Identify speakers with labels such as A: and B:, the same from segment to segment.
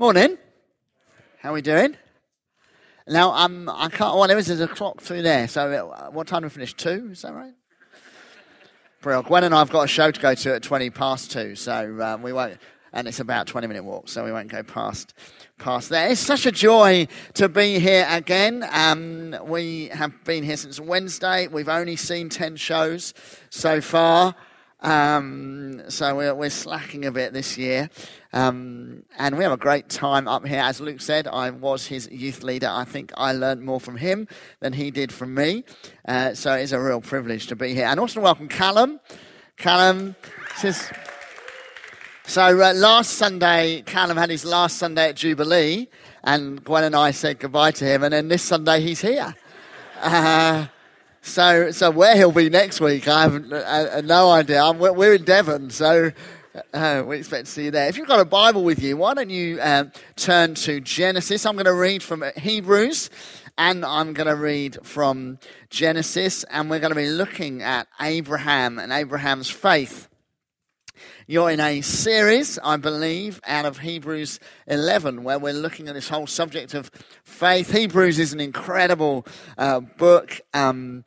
A: Morning. How are we doing? Now, um, I can't. Well, there is a clock through there. So, uh, what time do we finish? Two? Is that right? Brilliant. Gwen and I have got a show to go to at twenty past two, so uh, we won't. And it's about twenty minute walk, so we won't go past past there. It's such a joy to be here again. Um, we have been here since Wednesday. We've only seen ten shows so far. Um, so we're, we're, slacking a bit this year. Um, and we have a great time up here. As Luke said, I was his youth leader. I think I learned more from him than he did from me. Uh, so it's a real privilege to be here. And also welcome Callum. Callum says. So uh, last Sunday, Callum had his last Sunday at Jubilee, and Gwen and I said goodbye to him. And then this Sunday, he's here. Uh, so, so where he'll be next week, I have uh, uh, no idea. I'm, we're in Devon, so uh, we expect to see you there. If you've got a Bible with you, why don't you um, turn to Genesis? I'm going to read from Hebrews and I'm going to read from Genesis, and we're going to be looking at Abraham and Abraham's faith. You're in a series, I believe, out of Hebrews 11, where we're looking at this whole subject of faith. Hebrews is an incredible uh, book. Um,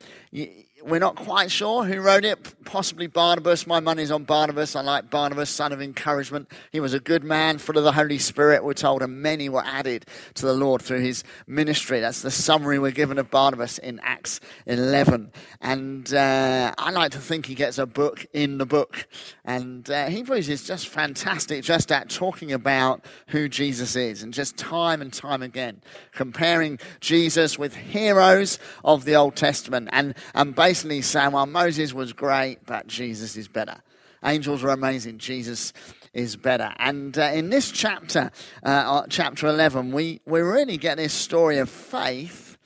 A: we're not quite sure who wrote it. Possibly Barnabas. My money's on Barnabas. I like Barnabas, son of encouragement. He was a good man, full of the Holy Spirit, we're told, and many were added to the Lord through his ministry. That's the summary we're given of Barnabas in Acts 11. And uh, I like to think he gets a book in the book. And uh, Hebrews is just fantastic, just at talking about who Jesus is, and just time and time again comparing Jesus with heroes of the Old Testament, and and basically basically saying, well, Moses was great, but Jesus is better. Angels are amazing. Jesus is better. And uh, in this chapter, uh, uh chapter 11, we, we really get this story of faith,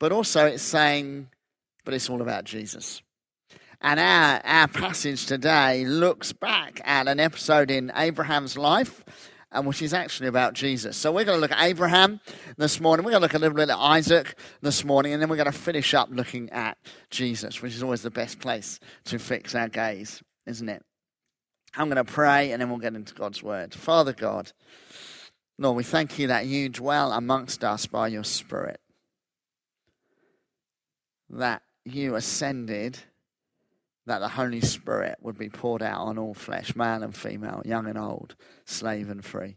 A: but also it's saying, but it's all about Jesus. And our, our passage today looks back at an episode in Abraham's life and which is actually about Jesus. So we're going to look at Abraham this morning. We're going to look a little bit at Isaac this morning, and then we're going to finish up looking at Jesus, which is always the best place to fix our gaze, isn't it? I'm going to pray, and then we'll get into God's word. Father God, Lord, we thank you that you dwell amongst us by your Spirit, that you ascended that the Holy Spirit would be poured out on all flesh, male and female, young and old, slave and free.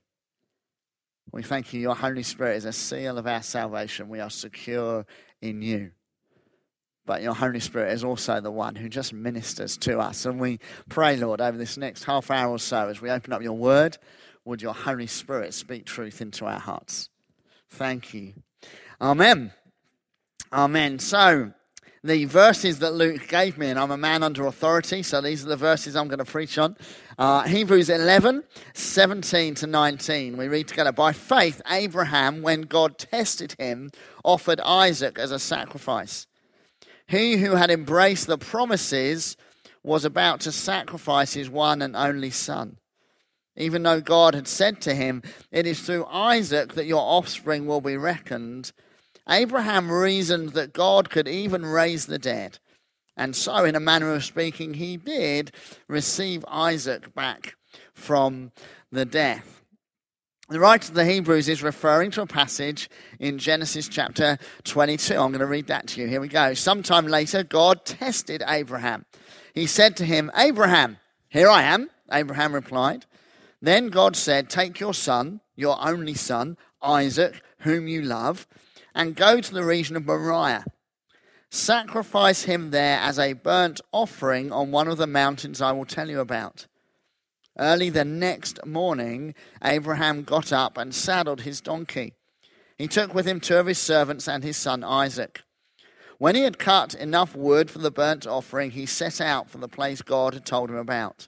A: We thank you. Your Holy Spirit is a seal of our salvation. We are secure in you. But your Holy Spirit is also the one who just ministers to us. And we pray, Lord, over this next half hour or so, as we open up your word, would your Holy Spirit speak truth into our hearts? Thank you. Amen. Amen. So, the verses that Luke gave me, and I'm a man under authority, so these are the verses I'm going to preach on. Uh, Hebrews 11, 17 to 19. We read together By faith, Abraham, when God tested him, offered Isaac as a sacrifice. He who had embraced the promises was about to sacrifice his one and only son. Even though God had said to him, It is through Isaac that your offspring will be reckoned. Abraham reasoned that God could even raise the dead. And so, in a manner of speaking, he did receive Isaac back from the death. The writer of the Hebrews is referring to a passage in Genesis chapter 22. I'm going to read that to you. Here we go. Sometime later, God tested Abraham. He said to him, Abraham, here I am. Abraham replied. Then God said, Take your son, your only son, Isaac, whom you love and go to the region of Moriah. Sacrifice him there as a burnt offering on one of the mountains I will tell you about. Early the next morning, Abraham got up and saddled his donkey. He took with him two of his servants and his son Isaac. When he had cut enough wood for the burnt offering, he set out for the place God had told him about.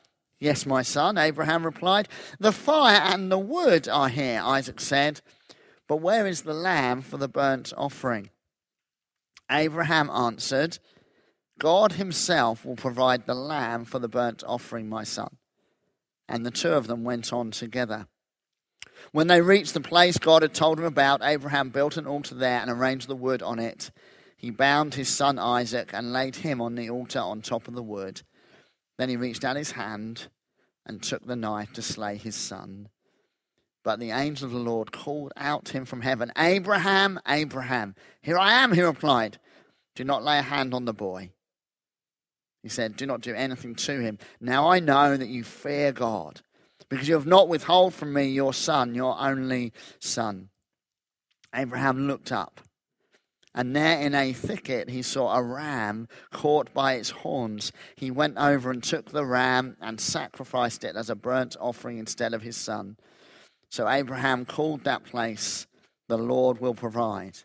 A: Yes, my son, Abraham replied. The fire and the wood are here, Isaac said. But where is the lamb for the burnt offering? Abraham answered, God himself will provide the lamb for the burnt offering, my son. And the two of them went on together. When they reached the place God had told him about, Abraham built an altar there and arranged the wood on it. He bound his son Isaac and laid him on the altar on top of the wood. Then he reached out his hand and took the knife to slay his son. But the angel of the Lord called out to him from heaven, Abraham, Abraham. Here I am, he replied. Do not lay a hand on the boy. He said, Do not do anything to him. Now I know that you fear God, because you have not withheld from me your son, your only son. Abraham looked up, and there in a thicket he saw a ram caught by its horns. He went over and took the ram and sacrificed it as a burnt offering instead of his son. So Abraham called that place, The Lord will provide.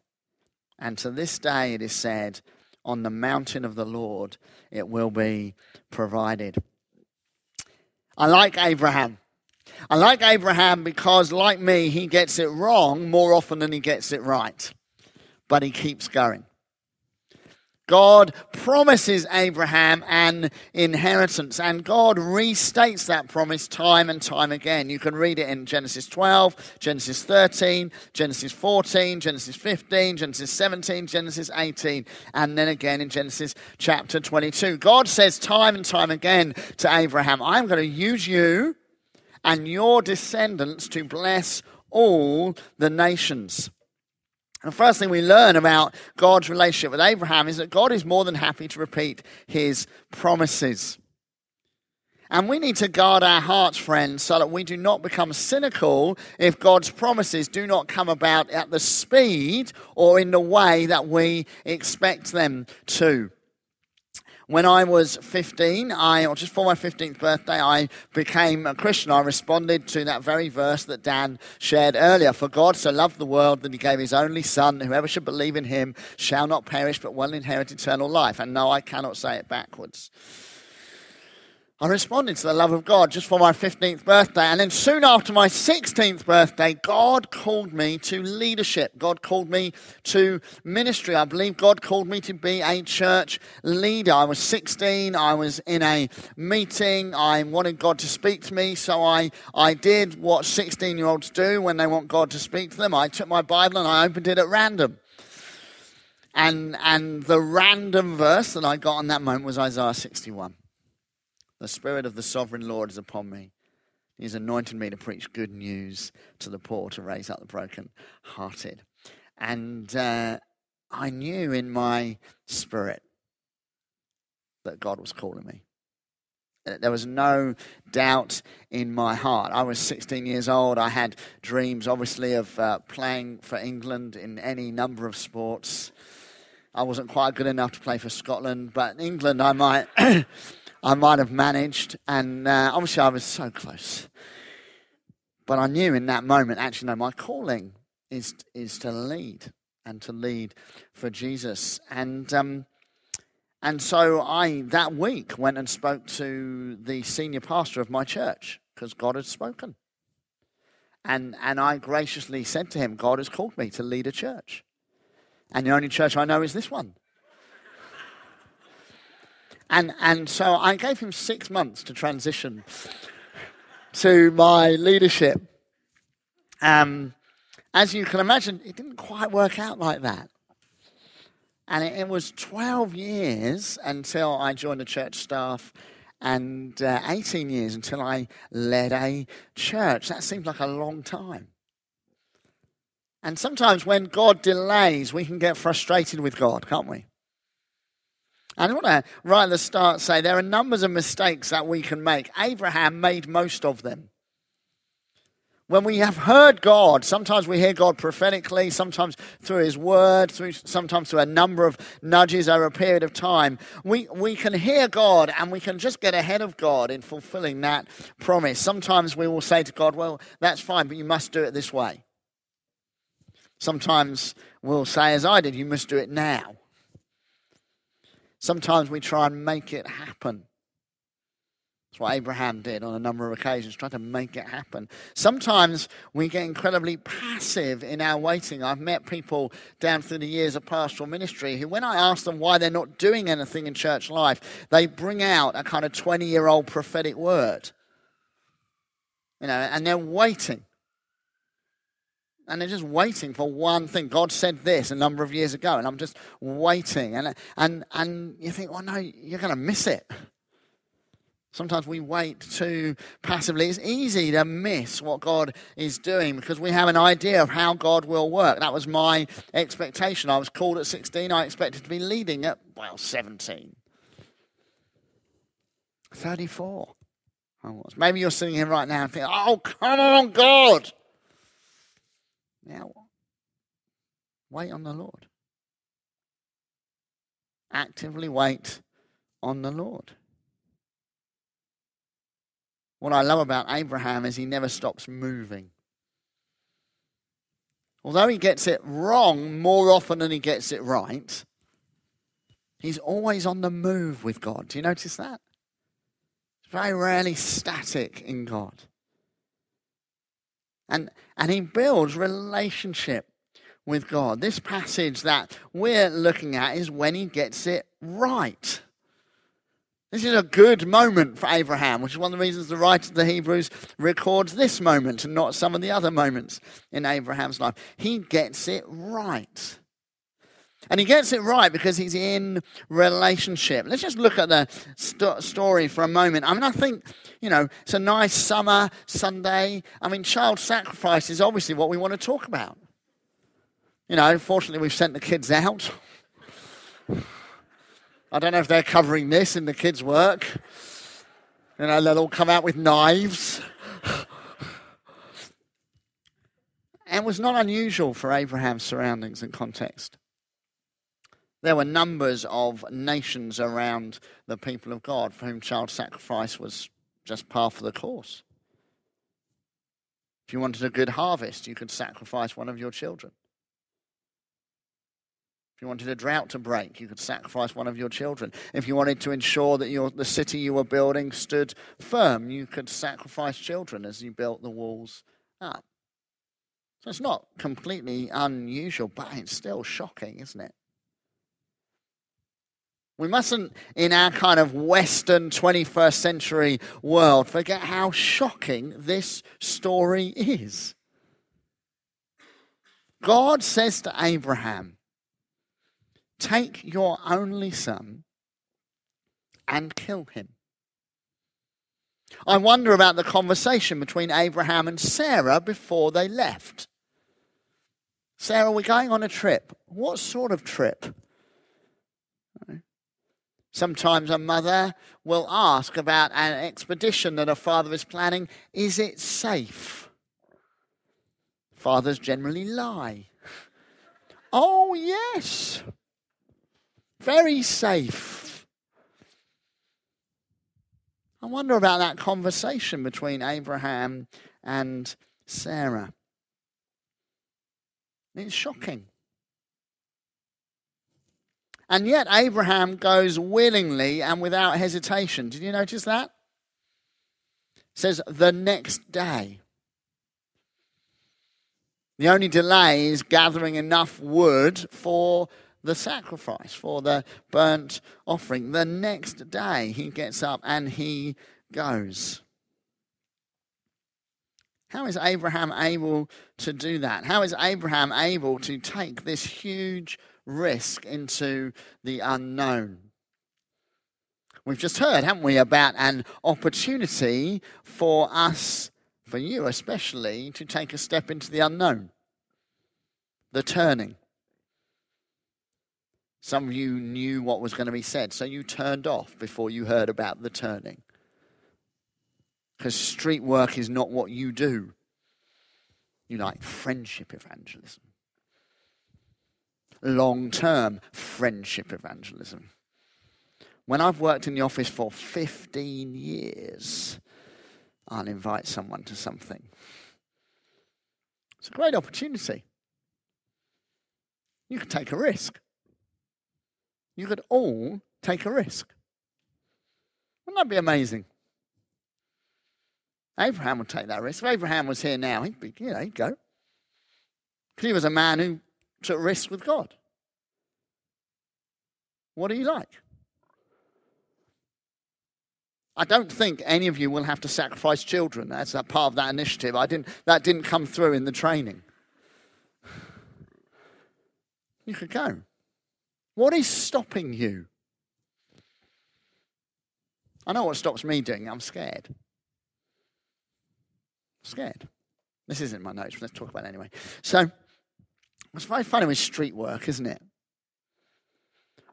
A: And to this day it is said, On the mountain of the Lord it will be provided. I like Abraham. I like Abraham because, like me, he gets it wrong more often than he gets it right. But he keeps going. God promises Abraham an inheritance, and God restates that promise time and time again. You can read it in Genesis 12, Genesis 13, Genesis 14, Genesis 15, Genesis 17, Genesis 18, and then again in Genesis chapter 22. God says time and time again to Abraham, I'm going to use you and your descendants to bless all the nations. The first thing we learn about God's relationship with Abraham is that God is more than happy to repeat his promises. And we need to guard our hearts, friends, so that we do not become cynical if God's promises do not come about at the speed or in the way that we expect them to. When I was 15, I, or just for my 15th birthday, I became a Christian. I responded to that very verse that Dan shared earlier. For God so loved the world that he gave his only Son, whoever should believe in him shall not perish but will inherit eternal life. And no, I cannot say it backwards. I responded to the love of God just for my 15th birthday. And then soon after my 16th birthday, God called me to leadership. God called me to ministry. I believe God called me to be a church leader. I was 16. I was in a meeting. I wanted God to speak to me. So I, I did what 16 year olds do when they want God to speak to them. I took my Bible and I opened it at random. And, and the random verse that I got on that moment was Isaiah 61. The Spirit of the Sovereign Lord is upon me. He's anointed me to preach good news to the poor, to raise up the broken hearted. And uh, I knew in my spirit that God was calling me. There was no doubt in my heart. I was 16 years old. I had dreams, obviously, of uh, playing for England in any number of sports. I wasn't quite good enough to play for Scotland, but in England I might. I might have managed, and uh, obviously I was so close. But I knew in that moment, actually, no, my calling is is to lead and to lead for Jesus. And um, and so I that week went and spoke to the senior pastor of my church because God had spoken. And and I graciously said to him, God has called me to lead a church. And the only church I know is this one. And, and so I gave him six months to transition to my leadership. Um, as you can imagine, it didn't quite work out like that. And it, it was 12 years until I joined the church staff and uh, 18 years until I led a church. That seems like a long time. And sometimes when God delays, we can get frustrated with God, can't we? I want to, right at the start, say there are numbers of mistakes that we can make. Abraham made most of them. When we have heard God, sometimes we hear God prophetically, sometimes through His Word, through, sometimes through a number of nudges over a period of time. We, we can hear God and we can just get ahead of God in fulfilling that promise. Sometimes we will say to God, Well, that's fine, but you must do it this way. Sometimes we'll say, as I did, you must do it now. Sometimes we try and make it happen That's what Abraham did on a number of occasions, trying to make it happen. Sometimes we get incredibly passive in our waiting. I've met people down through the years of pastoral ministry who, when I ask them why they're not doing anything in church life, they bring out a kind of 20 year old prophetic word. You know, and they're waiting. And they're just waiting for one thing. God said this a number of years ago, and I'm just waiting. And, and, and you think, well, no, you're going to miss it. Sometimes we wait too passively. It's easy to miss what God is doing because we have an idea of how God will work. That was my expectation. I was called at 16. I expected to be leading at, well, 17. 34. I was. Maybe you're sitting here right now and thinking, oh, come on, God. Now, wait on the Lord. Actively wait on the Lord. What I love about Abraham is he never stops moving. Although he gets it wrong more often than he gets it right, he's always on the move with God. Do you notice that? It's very rarely static in God. And, and he builds relationship with God. This passage that we're looking at is when he gets it right. This is a good moment for Abraham, which is one of the reasons the writer of the Hebrews records this moment and not some of the other moments in Abraham's life. He gets it right. And he gets it right because he's in relationship. Let's just look at the st- story for a moment. I mean, I think, you know, it's a nice summer Sunday. I mean, child sacrifice is obviously what we want to talk about. You know, fortunately, we've sent the kids out. I don't know if they're covering this in the kids' work. You know, they'll all come out with knives. and it was not unusual for Abraham's surroundings and context. There were numbers of nations around the people of God for whom child sacrifice was just par for the course. If you wanted a good harvest, you could sacrifice one of your children. If you wanted a drought to break, you could sacrifice one of your children. If you wanted to ensure that your, the city you were building stood firm, you could sacrifice children as you built the walls up. So it's not completely unusual, but it's still shocking, isn't it? We mustn't, in our kind of Western 21st century world, forget how shocking this story is. God says to Abraham, Take your only son and kill him. I wonder about the conversation between Abraham and Sarah before they left. Sarah, we're going on a trip. What sort of trip? Sometimes a mother will ask about an expedition that a father is planning. Is it safe? Fathers generally lie. Oh, yes. Very safe. I wonder about that conversation between Abraham and Sarah. It's shocking. And yet, Abraham goes willingly and without hesitation. Did you notice that? It says the next day. The only delay is gathering enough wood for the sacrifice, for the burnt offering. The next day he gets up and he goes. How is Abraham able to do that? How is Abraham able to take this huge risk into the unknown? We've just heard, haven't we, about an opportunity for us, for you especially, to take a step into the unknown, the turning. Some of you knew what was going to be said, so you turned off before you heard about the turning. Because street work is not what you do. You like friendship evangelism, long term friendship evangelism. When I've worked in the office for 15 years, I'll invite someone to something. It's a great opportunity. You can take a risk you could all take a risk. Wouldn't that be amazing? Abraham would take that risk. If Abraham was here now, he'd be, you know, he'd go. Because he was a man who took risks with God. What are you like? I don't think any of you will have to sacrifice children as a part of that initiative. I didn't, that didn't come through in the training. You could go. What is stopping you? I know what stops me doing. I'm scared. scared. This isn't my notes, but let's talk about it anyway. So, it's very funny with street work, isn't it?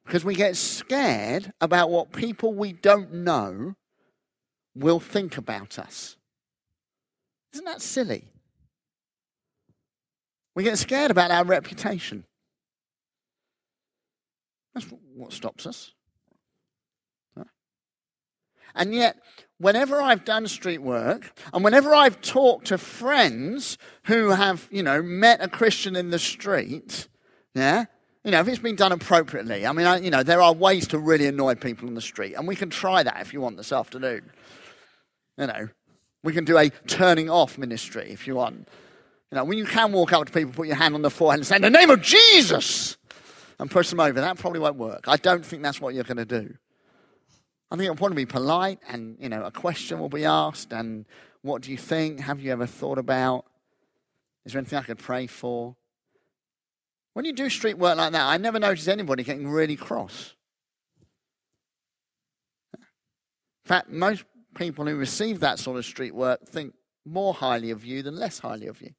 A: Because we get scared about what people we don't know will think about us. Isn't that silly? We get scared about our reputation. That's what stops us. And yet, whenever I've done street work and whenever I've talked to friends who have, you know, met a Christian in the street, yeah, you know, if it's been done appropriately, I mean, I, you know, there are ways to really annoy people in the street, and we can try that if you want this afternoon. You know, we can do a turning off ministry if you want. You know, when you can walk up to people, put your hand on the forehead and say, In the name of Jesus, and push them over, that probably won't work. I don't think that's what you're going to do. I think it'll probably be polite, and, you know, a question will be asked, and what do you think? Have you ever thought about? Is there anything I could pray for? When you do street work like that, I never notice anybody getting really cross. In fact, most people who receive that sort of street work think more highly of you than less highly of you.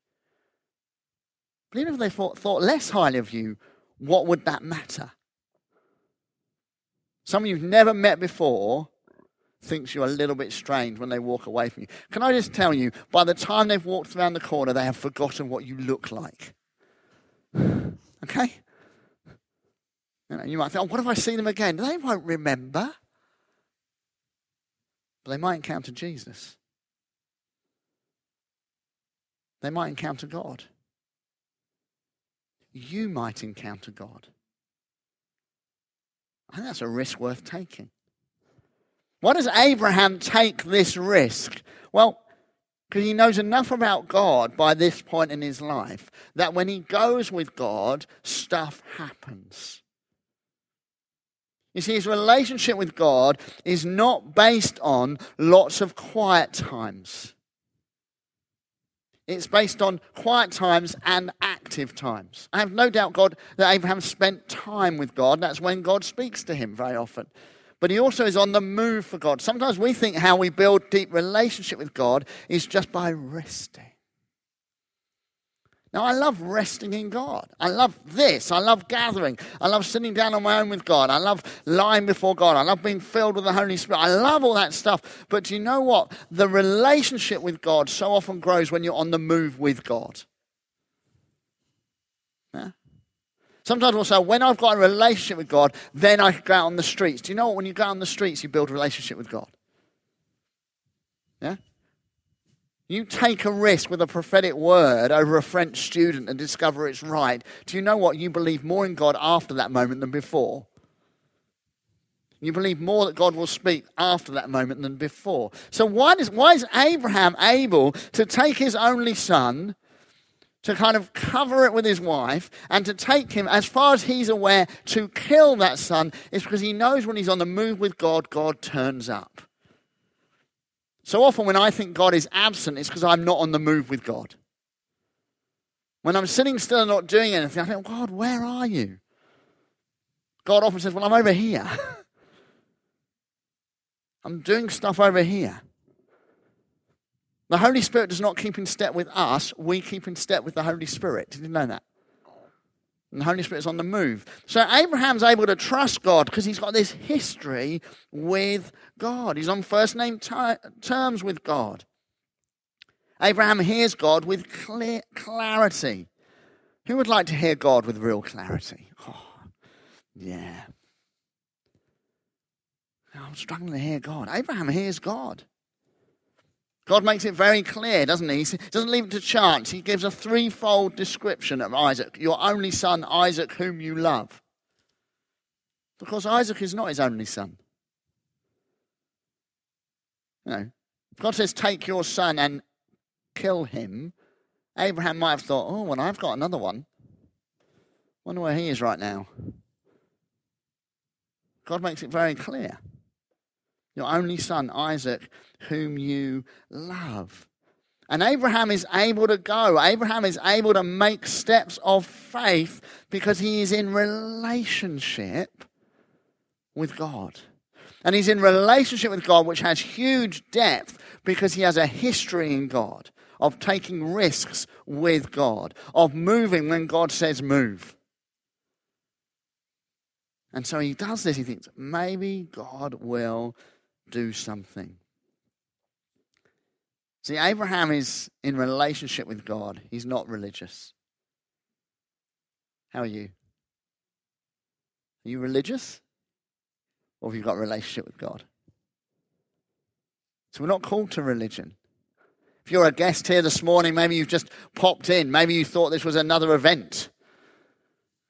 A: But even if they thought, thought less highly of you, what would that matter? Someone you've never met before thinks you're a little bit strange when they walk away from you. Can I just tell you, by the time they've walked around the corner, they have forgotten what you look like. Okay? You, you might think, oh, what if I see them again? They won't remember. But they might encounter Jesus. They might encounter God. You might encounter God. Think that's a risk worth taking. Why does Abraham take this risk? Well, because he knows enough about God by this point in his life that when he goes with God, stuff happens. You see, his relationship with God is not based on lots of quiet times. It's based on quiet times and active times. I have no doubt God that Abraham spent time with God. That's when God speaks to him very often. But he also is on the move for God. Sometimes we think how we build deep relationship with God is just by resting. Now, I love resting in God. I love this. I love gathering. I love sitting down on my own with God. I love lying before God. I love being filled with the Holy Spirit. I love all that stuff. But do you know what? The relationship with God so often grows when you're on the move with God. Yeah? Sometimes we'll say, when I've got a relationship with God, then I can go out on the streets. Do you know what? When you go out on the streets, you build a relationship with God. Yeah? You take a risk with a prophetic word over a French student and discover it's right. Do you know what? You believe more in God after that moment than before. You believe more that God will speak after that moment than before. So, why, does, why is Abraham able to take his only son, to kind of cover it with his wife, and to take him, as far as he's aware, to kill that son? It's because he knows when he's on the move with God, God turns up. So often, when I think God is absent, it's because I'm not on the move with God. When I'm sitting still and not doing anything, I think, God, where are you? God often says, Well, I'm over here. I'm doing stuff over here. The Holy Spirit does not keep in step with us, we keep in step with the Holy Spirit. Did you know that? And the Holy Spirit's on the move. So Abraham's able to trust God because he's got this history with God. He's on first name terms with God. Abraham hears God with clear clarity. Who would like to hear God with real clarity? Oh, yeah. I'm struggling to hear God. Abraham hears God. God makes it very clear, doesn't he? He doesn't leave it to chance. He gives a threefold description of Isaac, your only son, Isaac, whom you love. Because Isaac is not his only son. You know, God says, Take your son and kill him. Abraham might have thought, Oh, well, I've got another one. Wonder where he is right now. God makes it very clear. Your only son, Isaac, whom you love. And Abraham is able to go. Abraham is able to make steps of faith because he is in relationship with God. And he's in relationship with God, which has huge depth because he has a history in God of taking risks with God, of moving when God says move. And so he does this. He thinks, maybe God will do something. See, Abraham is in relationship with God, he's not religious. How are you? Are you religious? Or have you got a relationship with God? So we're not called to religion. If you're a guest here this morning, maybe you've just popped in, maybe you thought this was another event.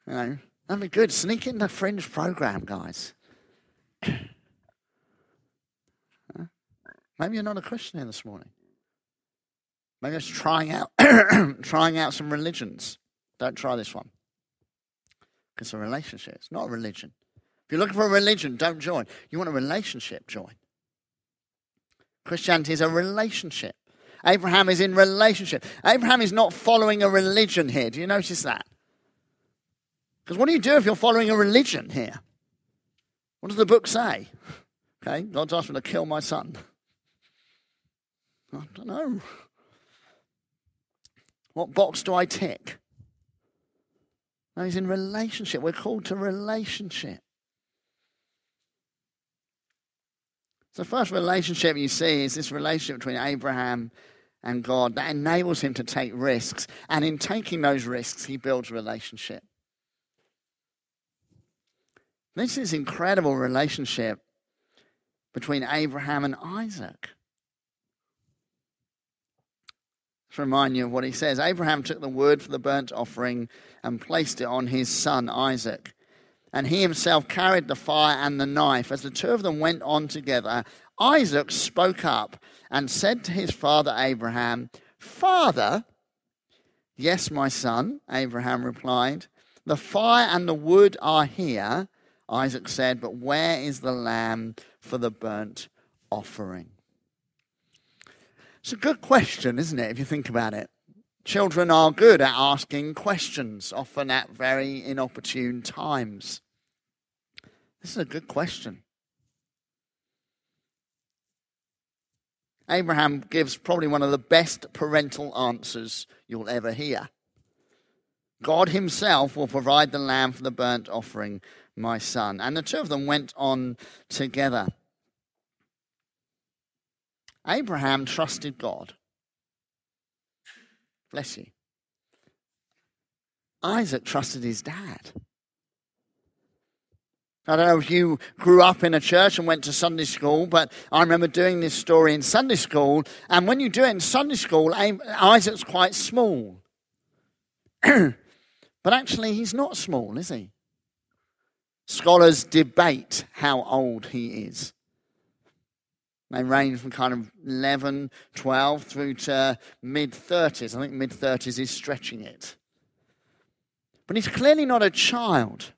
A: You know, that'd be good. Sneak in the fringe program, guys. Maybe you're not a Christian here this morning. Maybe it's trying out trying out some religions. Don't try this one. It's a relationship. It's not a religion. If you're looking for a religion, don't join. You want a relationship, join. Christianity is a relationship. Abraham is in relationship. Abraham is not following a religion here. Do you notice that? Because what do you do if you're following a religion here? What does the book say? Okay, God's asked me to kill my son. I don't know. What box do I tick? No, he's in relationship. We're called to relationship. So first relationship you see is this relationship between Abraham and God that enables him to take risks. And in taking those risks, he builds relationship. This is incredible relationship between Abraham and Isaac. To remind you of what he says, Abraham took the wood for the burnt offering and placed it on his son Isaac. And he himself carried the fire and the knife. As the two of them went on together, Isaac spoke up and said to his father Abraham, Father, yes, my son, Abraham replied. The fire and the wood are here, Isaac said, but where is the lamb for the burnt offering? It's a good question, isn't it, if you think about it? Children are good at asking questions, often at very inopportune times. This is a good question. Abraham gives probably one of the best parental answers you'll ever hear. God himself will provide the lamb for the burnt offering, my son. And the two of them went on together. Abraham trusted God. Bless you. Isaac trusted his dad. I don't know if you grew up in a church and went to Sunday school, but I remember doing this story in Sunday school. And when you do it in Sunday school, Isaac's quite small. but actually, he's not small, is he? Scholars debate how old he is. They range from kind of 11, 12 through to mid 30s. I think mid 30s is stretching it. But he's clearly not a child.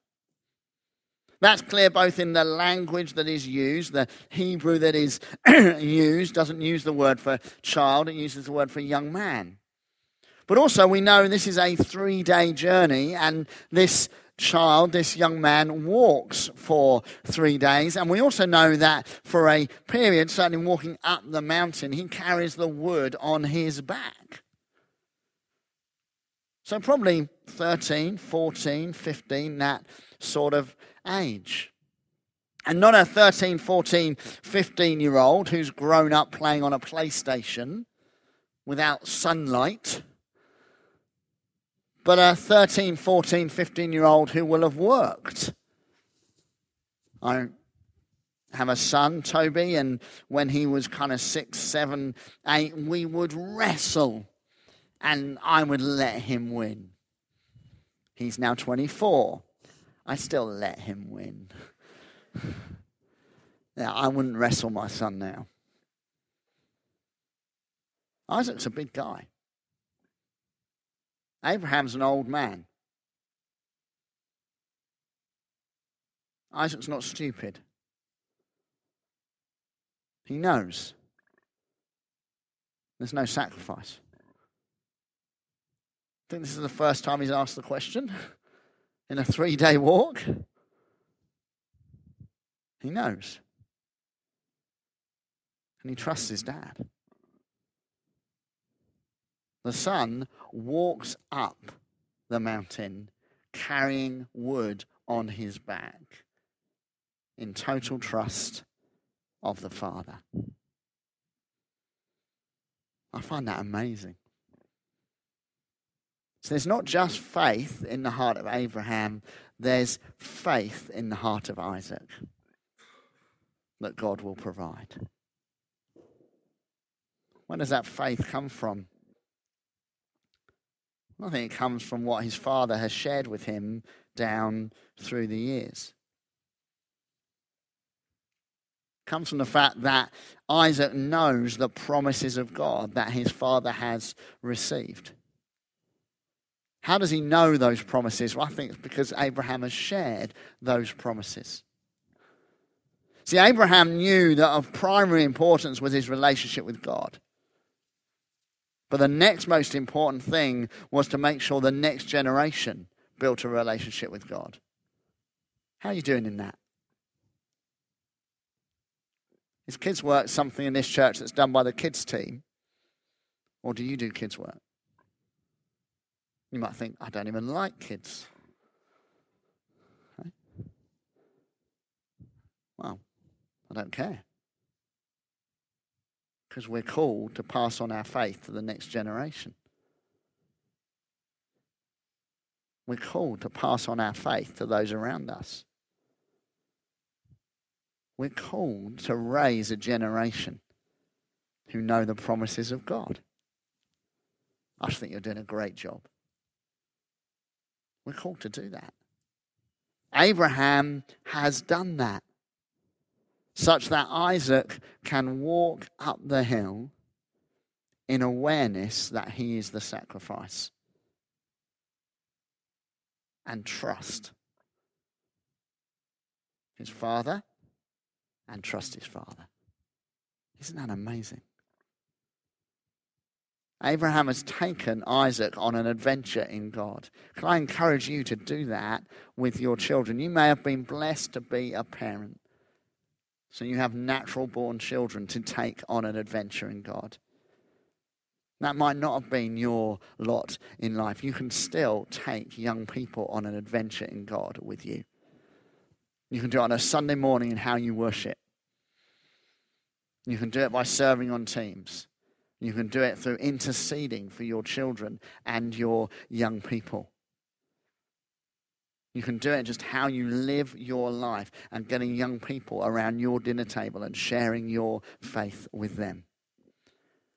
A: That's clear both in the language that is used, the Hebrew that is used doesn't use the word for child, it uses the word for young man. But also, we know this is a three day journey, and this child, this young man, walks for three days. And we also know that for a period, certainly walking up the mountain, he carries the wood on his back. So, probably 13, 14, 15, that sort of age. And not a 13, 14, 15 year old who's grown up playing on a PlayStation without sunlight but a 13, 14, 15 year old who will have worked. I have a son, Toby, and when he was kind of six, seven, eight, we would wrestle and I would let him win. He's now 24. I still let him win. now, I wouldn't wrestle my son now. Isaac's a big guy. Abraham's an old man. Isaac's not stupid. He knows there's no sacrifice. I think this is the first time he's asked the question in a three day walk. He knows. And he trusts his dad. The son walks up the mountain carrying wood on his back in total trust of the Father. I find that amazing. So there's not just faith in the heart of Abraham, there's faith in the heart of Isaac that God will provide. Where does that faith come from? I think it comes from what his father has shared with him down through the years. It comes from the fact that Isaac knows the promises of God that his father has received. How does he know those promises? Well, I think it's because Abraham has shared those promises. See, Abraham knew that of primary importance was his relationship with God. But the next most important thing was to make sure the next generation built a relationship with God. How are you doing in that? Is kids' work something in this church that's done by the kids' team? Or do you do kids' work? You might think, I don't even like kids. Well, I don't care. Because we're called to pass on our faith to the next generation. We're called to pass on our faith to those around us. We're called to raise a generation who know the promises of God. I think you're doing a great job. We're called to do that. Abraham has done that such that Isaac can walk up the hill in awareness that he is the sacrifice and trust his father and trust his father. Isn't that amazing? Abraham has taken Isaac on an adventure in God. Can I encourage you to do that with your children? You may have been blessed to be a parent. So you have natural born children to take on an adventure in God. That might not have been your lot in life. You can still take young people on an adventure in God with you. You can do it on a Sunday morning in how you worship. You can do it by serving on teams. You can do it through interceding for your children and your young people. You can do it just how you live your life and getting young people around your dinner table and sharing your faith with them.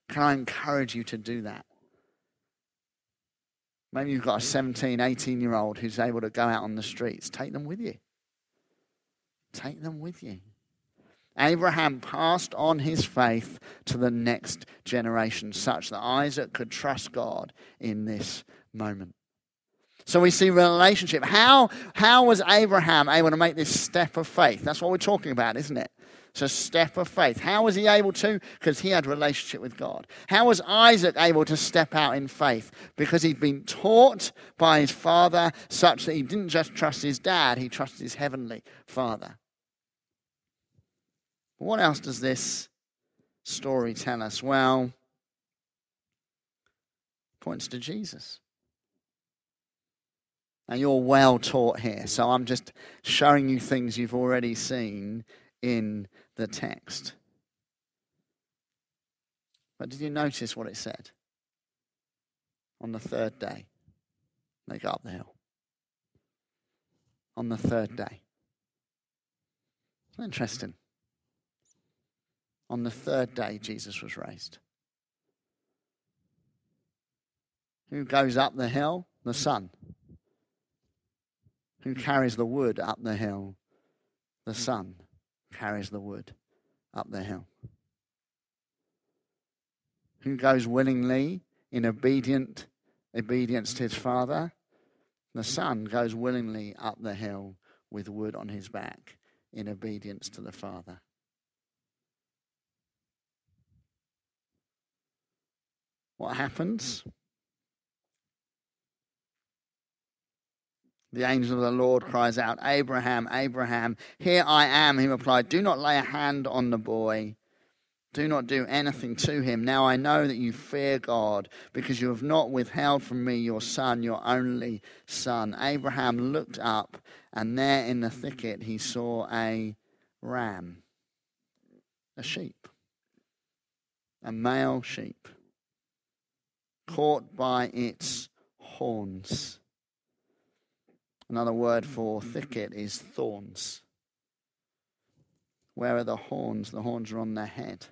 A: Can I encourage you to do that? Maybe you've got a 17, 18 year old who's able to go out on the streets. Take them with you. Take them with you. Abraham passed on his faith to the next generation, such that Isaac could trust God in this moment. So we see relationship. How, how was Abraham able to make this step of faith? That's what we're talking about, isn't it? It's a step of faith. How was he able to? Because he had a relationship with God. How was Isaac able to step out in faith? Because he'd been taught by his father such that he didn't just trust his dad, he trusted his heavenly father. What else does this story tell us? Well, points to Jesus. Now, you're well taught here, so I'm just showing you things you've already seen in the text. But did you notice what it said? On the third day, they got up the hill. On the third day. Interesting. On the third day, Jesus was raised. Who goes up the hill? The Son. Who hmm. carries the wood up the hill? The hmm. Son carries the wood up the hill. Who goes willingly in obedient obedience to his father? The son goes willingly up the hill with wood on his back in obedience to the father. What happens? The angel of the Lord cries out, Abraham, Abraham, here I am. He replied, Do not lay a hand on the boy. Do not do anything to him. Now I know that you fear God, because you have not withheld from me your son, your only son. Abraham looked up, and there in the thicket he saw a ram, a sheep, a male sheep, caught by its horns. Another word for thicket is thorns. Where are the horns? The horns are on the head.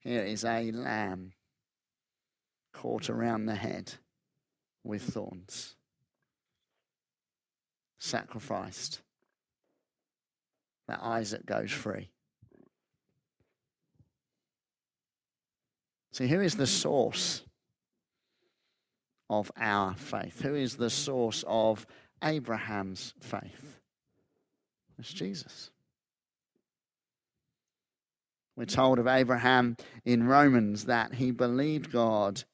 A: Here is a lamb caught around the head with thorns, sacrificed, that Isaac goes free. See, who is the source of our faith? Who is the source of Abraham's faith? It's Jesus. We're told of Abraham in Romans that he believed God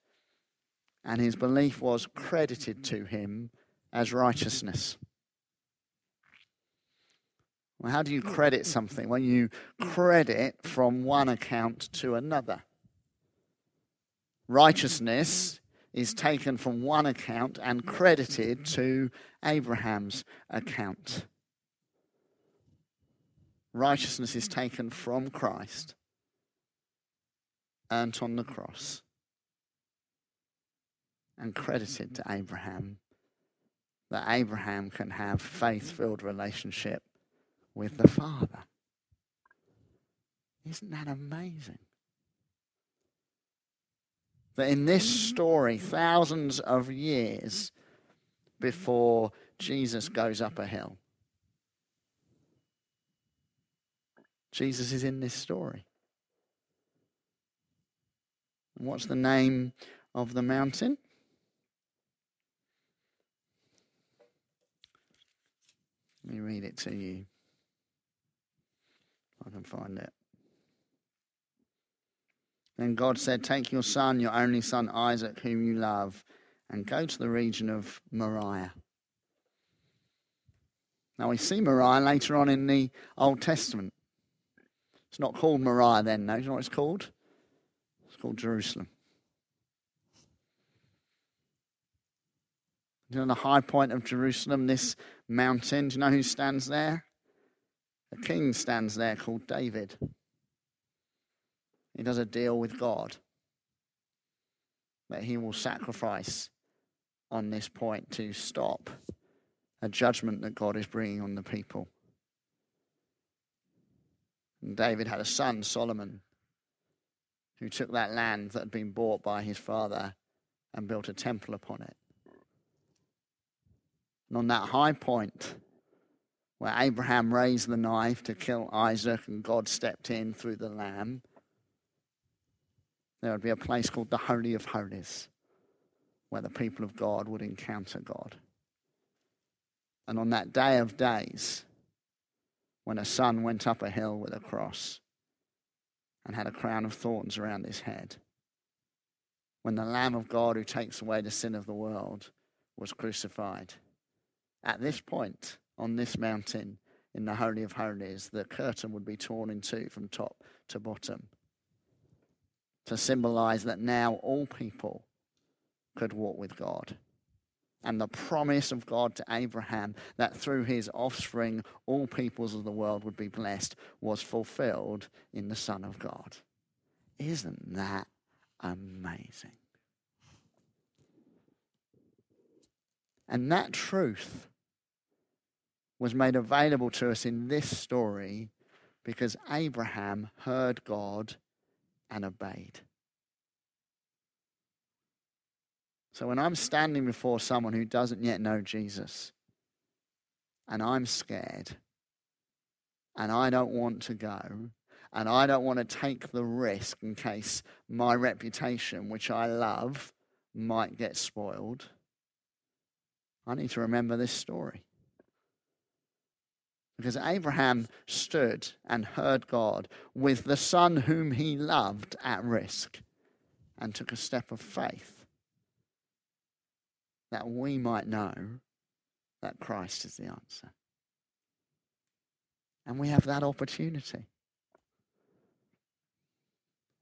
A: and his belief was credited to him as righteousness. Well, how do you credit something? When you credit from one account to another. Righteousness is taken from one account and credited to Abraham's account. Righteousness is taken from Christ, earned on the cross, and credited to Abraham that Abraham can have faith filled relationship with the Father. Isn't that amazing? That in this story, thousands of years before Jesus goes up a hill, Jesus is in this story. And what's the name of the mountain? Let me read it to you. I can find it. Then God said, Take your son, your only son Isaac, whom you love, and go to the region of Moriah. Now we see Moriah later on in the Old Testament. It's not called Moriah then, no. Do you know what it's called? It's called Jerusalem. Do you know the high point of Jerusalem, this mountain? Do you know who stands there? A king stands there called David. He does a deal with God that he will sacrifice on this point to stop a judgment that God is bringing on the people. And David had a son, Solomon, who took that land that had been bought by his father and built a temple upon it. And on that high point, where Abraham raised the knife to kill Isaac and God stepped in through the lamb, there would be a place called the Holy of Holies, where the people of God would encounter God. And on that day of days, when a son went up a hill with a cross and had a crown of thorns around his head. When the Lamb of God who takes away the sin of the world was crucified. At this point, on this mountain in the Holy of Holies, the curtain would be torn in two from top to bottom to symbolize that now all people could walk with God and the promise of God to Abraham that through his offspring all peoples of the world would be blessed was fulfilled in the Son of God. Isn't that amazing? And that truth was made available to us in this story because Abraham heard God and obeyed. So when I'm standing before someone who doesn't yet know Jesus, and I'm scared, and I don't want to go, and I don't want to take the risk in case my reputation, which I love, might get spoiled, I need to remember this story. Because Abraham stood and heard God with the son whom he loved at risk and took a step of faith that we might know that Christ is the answer. And we have that opportunity.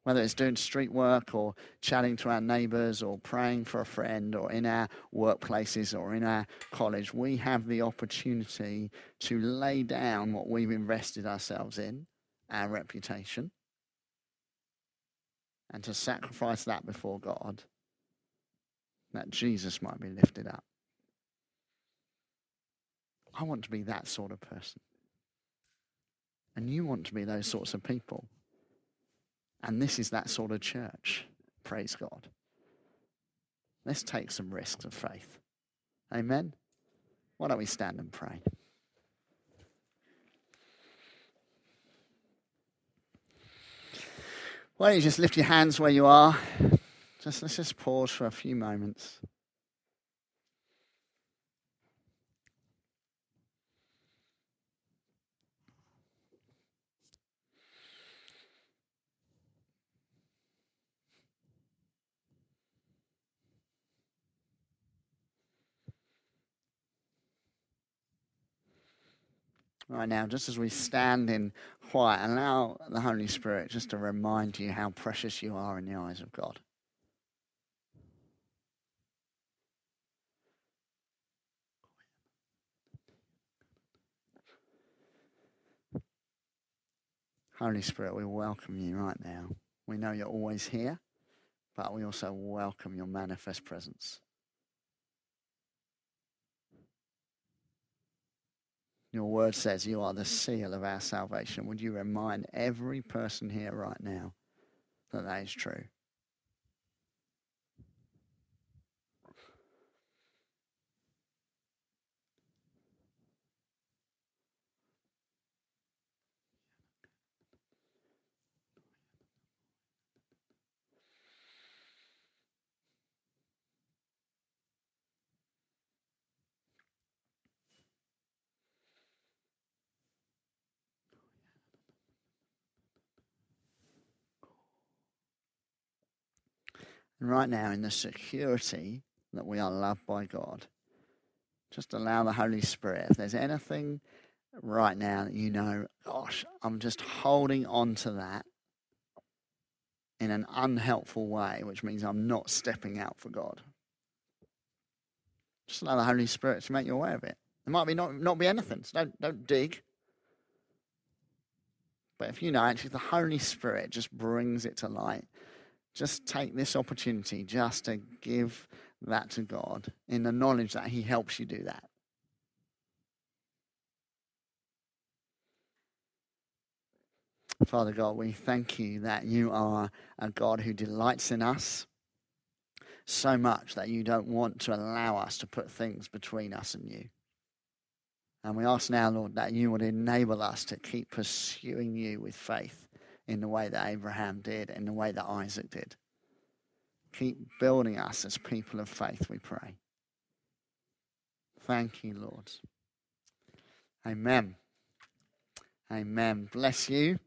A: Whether it's doing street work or chatting to our neighbours or praying for a friend or in our workplaces or in our college, we have the opportunity to lay down what we've invested ourselves in, our reputation, and to sacrifice that before God that Jesus might be lifted up. I want to be that sort of person. And you want to be those sorts of people. And this is that sort of church. Praise God. Let's take some risks of faith. Amen. Why don't we stand and pray? Why don't you just lift your hands where you are? Just let's just pause for a few moments. Right now, just as we stand in quiet, allow the Holy Spirit just to remind you how precious you are in the eyes of God. Holy Spirit, we welcome you right now. We know you're always here, but we also welcome your manifest presence. Your word says you are the seal of our salvation. Would you remind every person here right now that that is true? And right now, in the security that we are loved by God, just allow the Holy Spirit, if there's anything right now that you know, gosh, I'm just holding on to that in an unhelpful way, which means I'm not stepping out for God. Just allow the Holy Spirit to make you aware of it. It might be not, not be anything, so don't, don't dig. But if you know, actually, the Holy Spirit just brings it to light just take this opportunity just to give that to God in the knowledge that He helps you do that. Father God, we thank you that you are a God who delights in us so much that you don't want to allow us to put things between us and you. And we ask now, Lord, that you would enable us to keep pursuing you with faith in the way that Abraham did, in the way that Isaac did. Keep building us as people of faith, we pray. Thank you, Lord. Amen. Amen. Bless you.